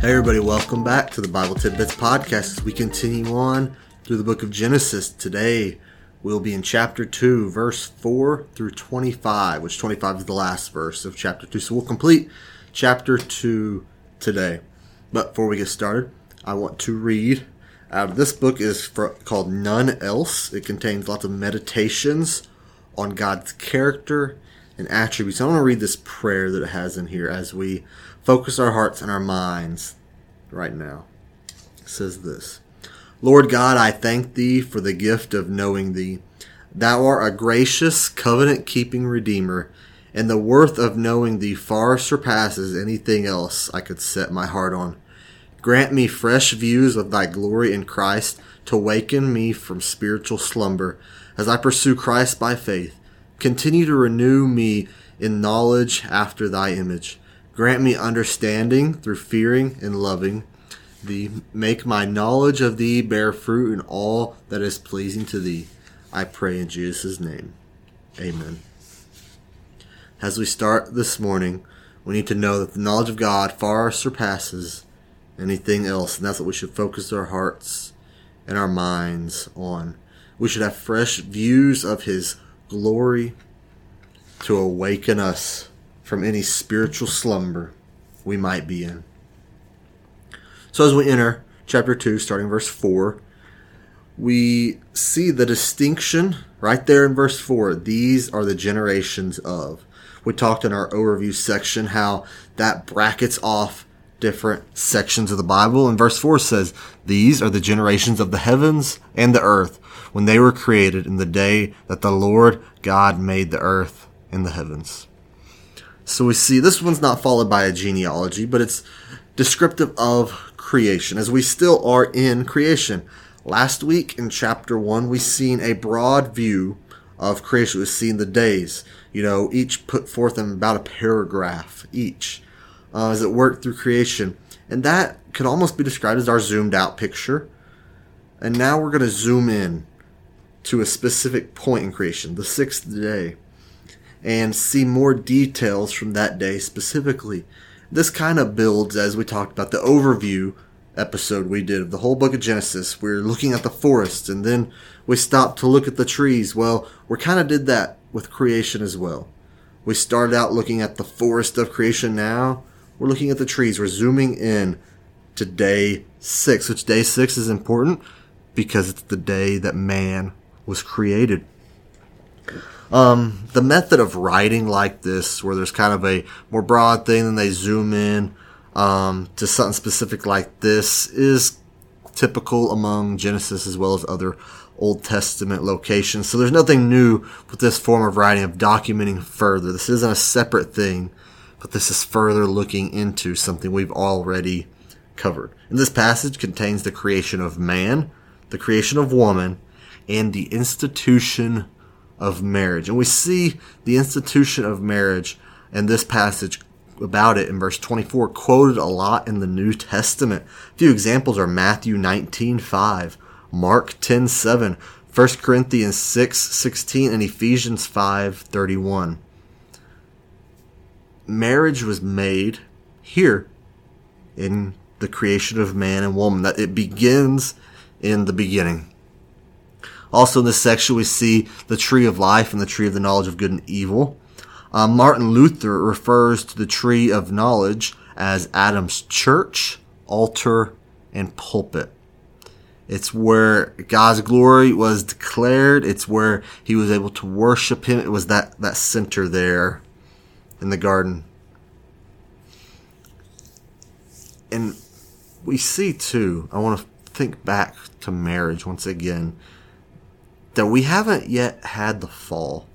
Hey, everybody, welcome back to the Bible Tidbits Podcast as we continue on through the book of Genesis. Today, we'll be in chapter 2, verse 4 through 25, which 25 is the last verse of chapter 2. So we'll complete chapter 2 today. But before we get started, I want to read out of this book is for, called None Else. It contains lots of meditations on God's character and attributes. I want to read this prayer that it has in here as we focus our hearts and our minds right now. Says this Lord God, I thank thee for the gift of knowing thee. Thou art a gracious, covenant keeping Redeemer, and the worth of knowing thee far surpasses anything else I could set my heart on. Grant me fresh views of thy glory in Christ to waken me from spiritual slumber as I pursue Christ by faith. Continue to renew me in knowledge after thy image. Grant me understanding through fearing and loving thee. Make my knowledge of thee bear fruit in all that is pleasing to thee. I pray in Jesus' name. Amen. As we start this morning, we need to know that the knowledge of God far surpasses anything else, and that's what we should focus our hearts and our minds on. We should have fresh views of His glory to awaken us from any spiritual slumber we might be in. So, as we enter chapter 2, starting verse 4, we see the distinction right there in verse 4. These are the generations of. We talked in our overview section how that brackets off different sections of the Bible. And verse 4 says, These are the generations of the heavens and the earth when they were created in the day that the Lord God made the earth and the heavens. So we see this one's not followed by a genealogy, but it's descriptive of creation, as we still are in creation. Last week in chapter 1, we seen a broad view of creation. We've seen the days, you know, each put forth in about a paragraph each uh, as it worked through creation. And that could almost be described as our zoomed out picture. And now we're going to zoom in to a specific point in creation, the sixth day and see more details from that day specifically. This kind of builds, as we talked about, the overview episode we did of the whole book of Genesis. We're looking at the forest and then we stopped to look at the trees. Well, we kind of did that with creation as well. We started out looking at the forest of creation now. We're looking at the trees. We're zooming in to day six, which day six is important because it's the day that man was created. Um, the method of writing like this, where there's kind of a more broad thing, and they zoom in um, to something specific like this, is typical among Genesis as well as other Old Testament locations. So there's nothing new with this form of writing of documenting further. This isn't a separate thing, but this is further looking into something we've already covered. And this passage contains the creation of man, the creation of woman, and the institution of marriage. And we see the institution of marriage in this passage about it in verse 24 quoted a lot in the New Testament. A few examples are Matthew 19:5, Mark 10:7, 1 Corinthians 6:16 and Ephesians 5:31. Marriage was made here in the creation of man and woman that it begins in the beginning. Also in this section, we see the tree of life and the tree of the knowledge of good and evil. Uh, Martin Luther refers to the tree of knowledge as Adam's church, altar, and pulpit. It's where God's glory was declared. It's where he was able to worship him. It was that, that center there in the garden. And we see too, I want to think back to marriage once again that we haven't yet had the fall.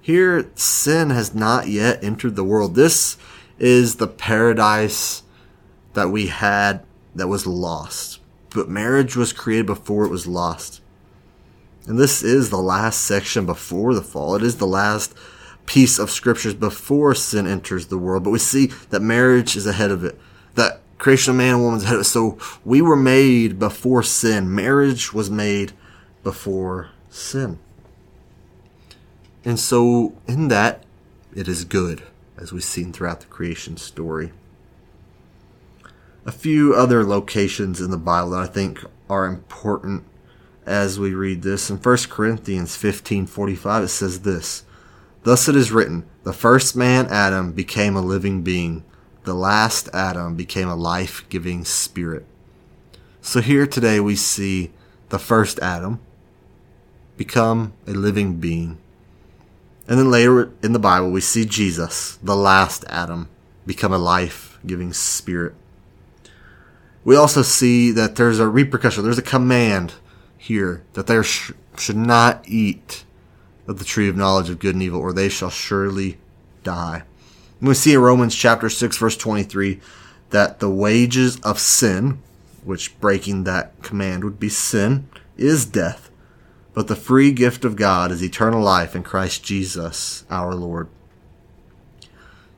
Here, sin has not yet entered the world. This is the paradise that we had that was lost. But marriage was created before it was lost. And this is the last section before the fall. It is the last piece of scriptures before sin enters the world. But we see that marriage is ahead of it. That creation of man and woman is ahead of it. So we were made before sin. Marriage was made before sin. And so, in that, it is good, as we've seen throughout the creation story. a few other locations in the Bible that I think are important as we read this. In 1 Corinthians 15:45 it says this: Thus it is written, the first man Adam became a living being, the last Adam became a life-giving spirit. So here today we see the first Adam become a living being. And then later in the Bible we see Jesus, the last Adam, become a life-giving spirit we also see that there's a repercussion, there's a command here that they sh- should not eat of the tree of knowledge of good and evil, or they shall surely die. And we see in Romans chapter 6, verse 23, that the wages of sin, which breaking that command would be sin, is death. But the free gift of God is eternal life in Christ Jesus our Lord.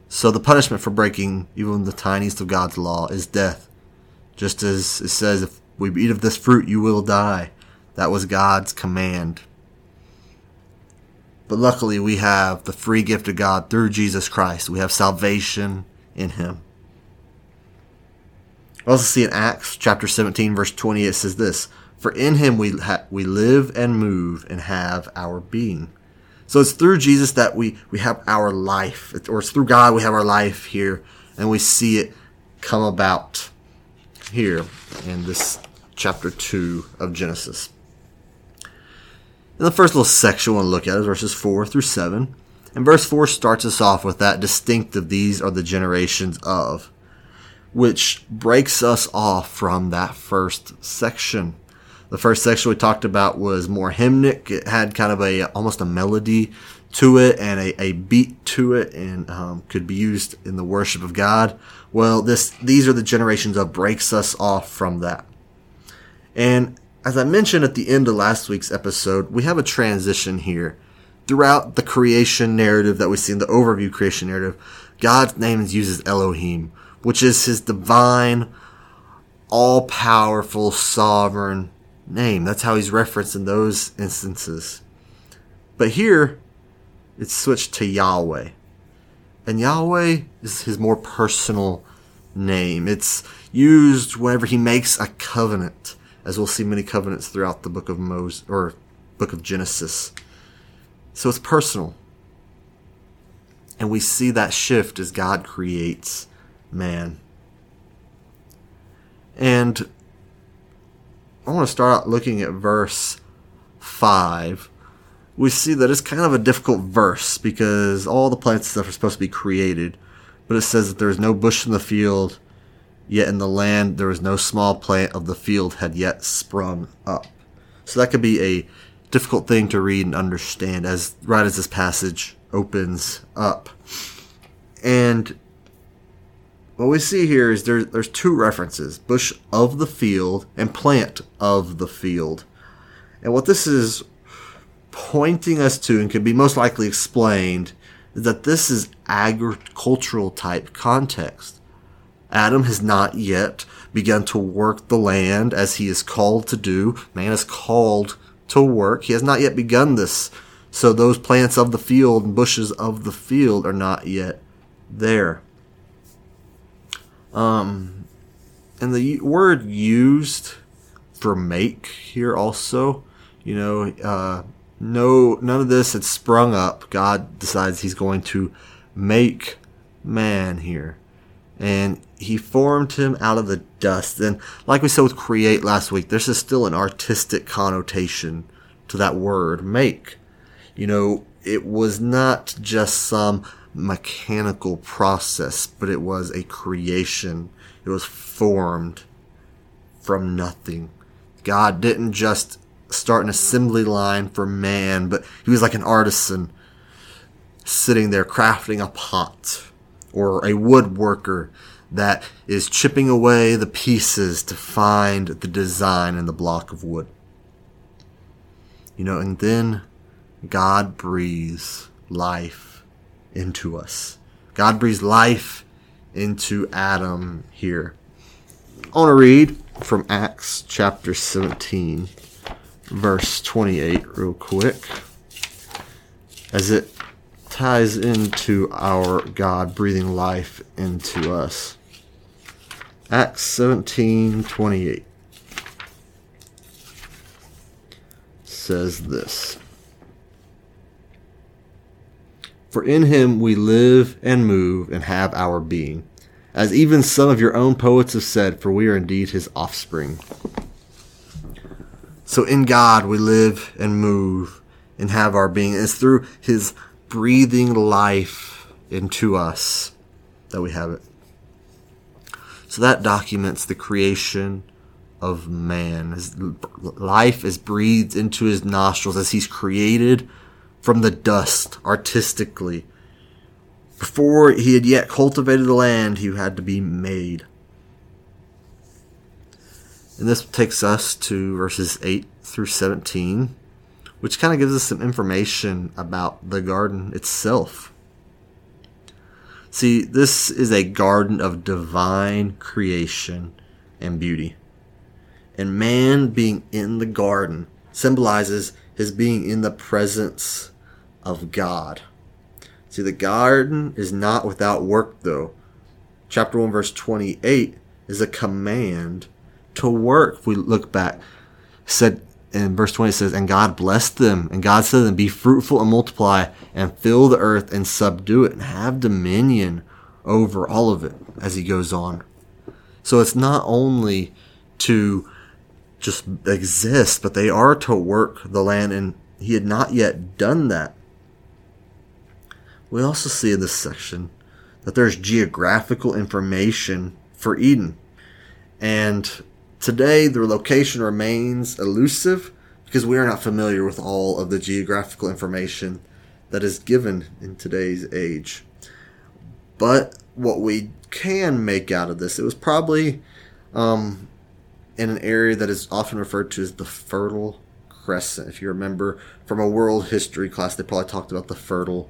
So the punishment for breaking even the tiniest of God's law is death. Just as it says, if we eat of this fruit, you will die. That was God's command. But luckily, we have the free gift of God through Jesus Christ. We have salvation in Him. We also see in Acts chapter 17, verse 20, it says this For in Him we, ha- we live and move and have our being. So it's through Jesus that we, we have our life, or it's through God we have our life here, and we see it come about here in this chapter 2 of Genesis. And the first little section we want to look at is verses 4 through 7. And verse 4 starts us off with that distinctive, these are the generations of, which breaks us off from that first section. The first section we talked about was more hymnic. It had kind of a almost a melody to it and a, a beat to it and um, could be used in the worship of God. Well, this these are the generations of breaks us off from that. And as I mentioned at the end of last week's episode, we have a transition here. Throughout the creation narrative that we see in the overview creation narrative, God's name is uses Elohim, which is his divine, all powerful, sovereign name. That's how he's referenced in those instances. But here, it's switched to Yahweh. And Yahweh is his more personal name. It's used whenever he makes a covenant, as we'll see many covenants throughout the book of Moses or book of Genesis. So it's personal. And we see that shift as God creates man. And I want to start out looking at verse 5 we see that it's kind of a difficult verse because all the plants stuff are supposed to be created, but it says that there is no bush in the field, yet in the land there is no small plant of the field had yet sprung up. So that could be a difficult thing to read and understand as right as this passage opens up. And what we see here is there, there's two references bush of the field and plant of the field. And what this is pointing us to and can be most likely explained is that this is agricultural type context. Adam has not yet begun to work the land as he is called to do. Man is called to work. He has not yet begun this. So those plants of the field and bushes of the field are not yet there. Um, and the word used for make here also, you know, uh, no none of this had sprung up. God decides he's going to make man here. And he formed him out of the dust. And like we said with create last week, there's still an artistic connotation to that word make. You know, it was not just some mechanical process, but it was a creation. It was formed from nothing. God didn't just start an assembly line for man, but he was like an artisan sitting there crafting a pot or a woodworker that is chipping away the pieces to find the design in the block of wood. You know, and then God breathes life into us. God breathes life into Adam here. I want to read from Acts chapter 17 verse 28 real quick as it ties into our God breathing life into us. Acts 17 28 says this For in him we live and move and have our being, as even some of your own poets have said, for we are indeed his offspring. So in God we live and move and have our being. It's through his breathing life into us that we have it. So that documents the creation of man. His life is breathed into his nostrils as he's created from the dust artistically. Before he had yet cultivated the land, he had to be made. And this takes us to verses 8 through 17, which kind of gives us some information about the garden itself. See, this is a garden of divine creation and beauty. And man being in the garden symbolizes his being in the presence of God. See, the garden is not without work, though. Chapter 1, verse 28 is a command to work. If we look back, said in verse 20 it says, And God blessed them, and God said to them, Be fruitful and multiply, and fill the earth and subdue it, and have dominion over all of it, as he goes on. So it's not only to just exist, but they are to work the land, and he had not yet done that. We also see in this section that there's geographical information for Eden. And Today, the location remains elusive because we are not familiar with all of the geographical information that is given in today's age. But what we can make out of this, it was probably um, in an area that is often referred to as the Fertile Crescent. If you remember from a world history class, they probably talked about the Fertile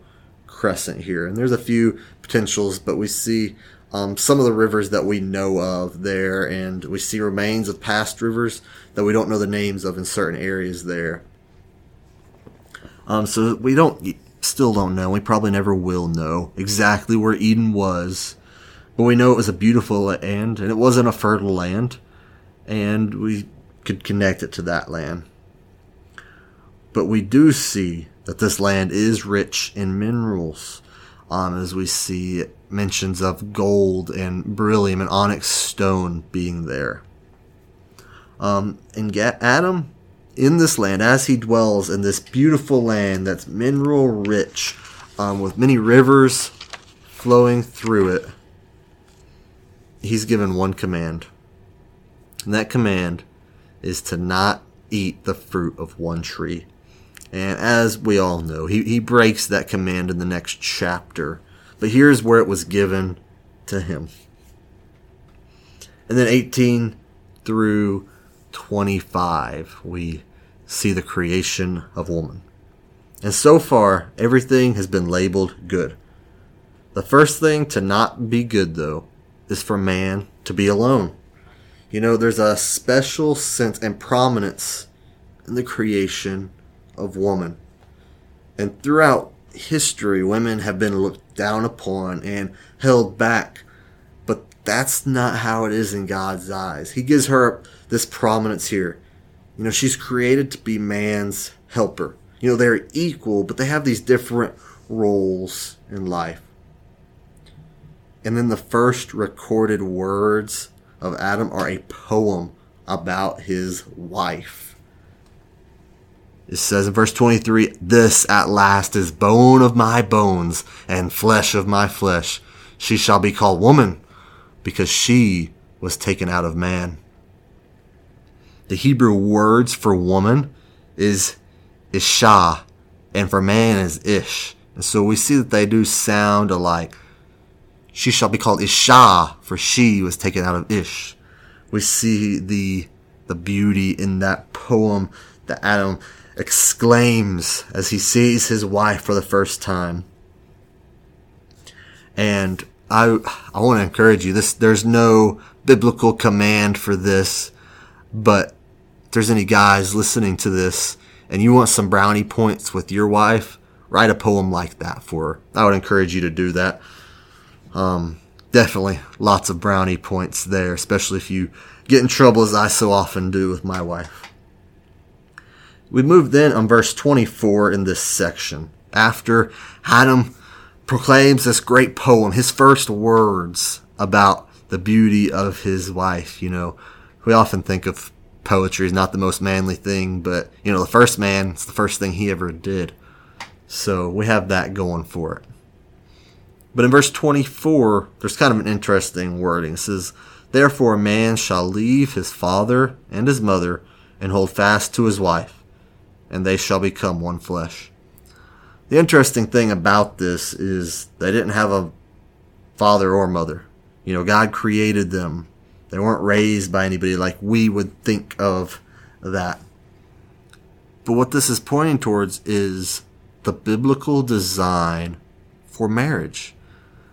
Crescent here. And there's a few potentials, but we see um, some of the rivers that we know of there, and we see remains of past rivers that we don't know the names of in certain areas there. Um, so we don't still don't know. We probably never will know exactly where Eden was, but we know it was a beautiful land, and it wasn't a fertile land, and we could connect it to that land. But we do see that this land is rich in minerals, um, as we see mentions of gold and bdellium and onyx stone being there. Um, and Adam, in this land, as he dwells in this beautiful land that's mineral rich, um, with many rivers flowing through it, he's given one command. And that command is to not eat the fruit of one tree. And as we all know, he, he breaks that command in the next chapter but here's where it was given to him. And then 18 through 25, we see the creation of woman. And so far, everything has been labeled good. The first thing to not be good, though, is for man to be alone. You know, there's a special sense and prominence in the creation of woman. And throughout history, women have been looked down upon and held back. But that's not how it is in God's eyes. He gives her this prominence here. You know, she's created to be man's helper. You know, they're equal, but they have these different roles in life. And then the first recorded words of Adam are a poem about his wife. It says in verse 23 This at last is bone of my bones and flesh of my flesh. She shall be called woman because she was taken out of man. The Hebrew words for woman is isha, and for man is ish. And so we see that they do sound alike. She shall be called Isha, for she was taken out of Ish. We see the the beauty in that poem that Adam exclaims as he sees his wife for the first time. And I I want to encourage you. This there's no biblical command for this, but if there's any guys listening to this and you want some brownie points with your wife, write a poem like that for her. I would encourage you to do that. Um, definitely lots of brownie points there, especially if you get in trouble as I so often do with my wife. We move then on verse 24 in this section. After Adam proclaims this great poem, his first words about the beauty of his wife, you know, we often think of poetry as not the most manly thing, but, you know, the first man, it's the first thing he ever did. So we have that going for it. But in verse 24, there's kind of an interesting wording. It says, Therefore a man shall leave his father and his mother and hold fast to his wife, and they shall become one flesh. The interesting thing about this is they didn't have a father or mother. You know, God created them. They weren't raised by anybody like we would think of that. But what this is pointing towards is the biblical design for marriage.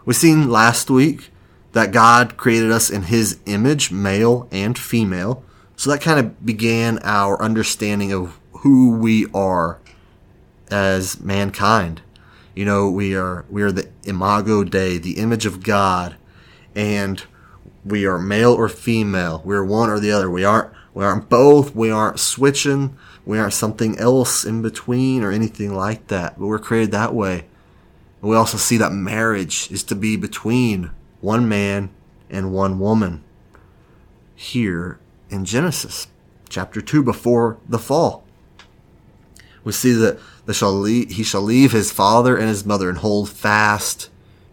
We've seen last week that God created us in his image, male and female. So that kind of began our understanding of who we are as mankind. You know, we are we are the imago Dei, the image of God, and we are male or female. We're one or the other. We aren't we aren't both. We aren't switching. We aren't something else in between or anything like that. But we're created that way. And we also see that marriage is to be between one man and one woman. Here in Genesis chapter 2 before the fall. We see that they shall leave, he shall leave his father and his mother and hold fast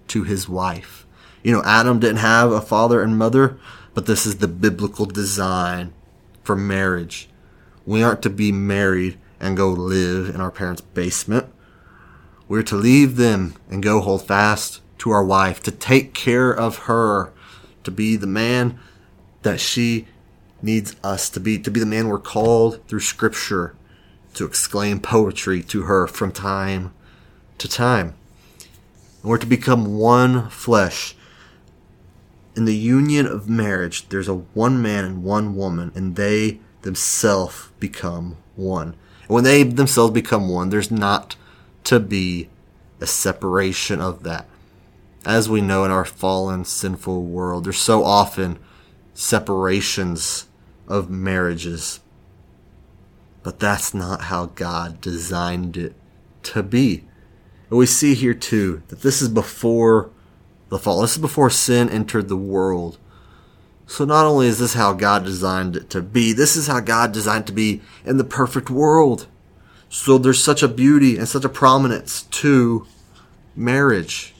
to his wife. You know, Adam didn't have a father and mother, but this is the biblical design for marriage. We aren't to be married and go live in our parents' basement. We're to leave them and go hold fast to our wife, to take care of her, to be the man that she needs us to be, to be the man we're called through scripture to exclaim poetry to her from time to time. And we're to become one flesh. In the union of marriage, there's a one man and one woman, and they themselves become one. And when they themselves become one, there's not to be a separation of that. As we know in our fallen, sinful world, there's so often separations of marriages. But that's not how God designed it to be. And we see here too that this is before the fall. This is before sin entered the world. So not only is this how God designed it to be, this is how God designed to be in the perfect world. So there's such a beauty and such a prominence to marriage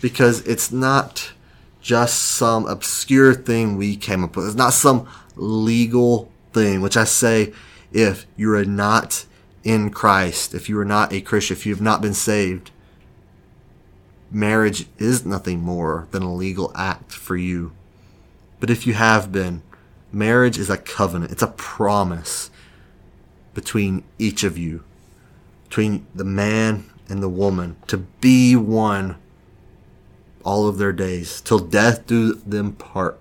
because it's not just some obscure thing we came up with. It's not some legal thing, which I say if you are not in Christ, if you are not a Christian, if you have not been saved, marriage is nothing more than a legal act for you. But if you have been, marriage is a covenant. It's a promise between each of you, between the man and the woman, to be one all of their days, till death do them part,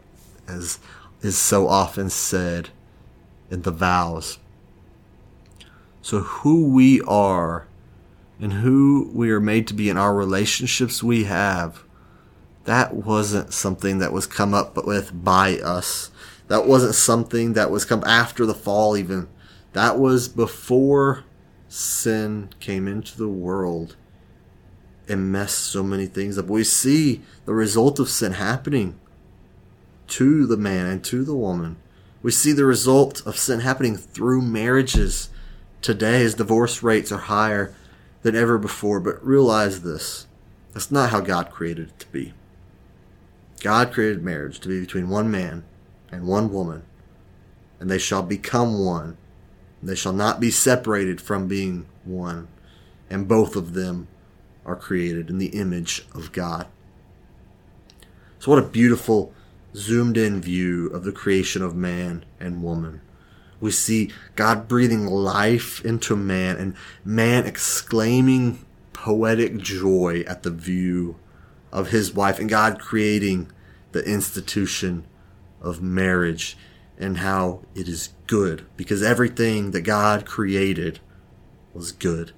as is so often said in the vows. So, who we are and who we are made to be in our relationships we have, that wasn't something that was come up with by us. That wasn't something that was come after the fall, even. That was before sin came into the world and messed so many things up. We see the result of sin happening to the man and to the woman. We see the result of sin happening through marriages today as divorce rates are higher than ever before. But realize this that's not how God created it to be. God created marriage to be between one man and one woman, and they shall become one. They shall not be separated from being one, and both of them are created in the image of God. So, what a beautiful zoomed in view of the creation of man and woman. We see God breathing life into man and man exclaiming poetic joy at the view of his wife and God creating the institution of marriage and how it is good because everything that God created was good.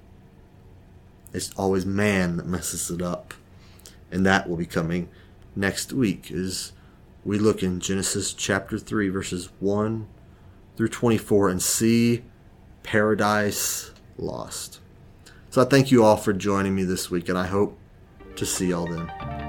It's always man that messes it up. And that will be coming next week as we look in Genesis chapter 3, verses 1 through 24, and see paradise lost. So I thank you all for joining me this week, and I hope to see y'all then.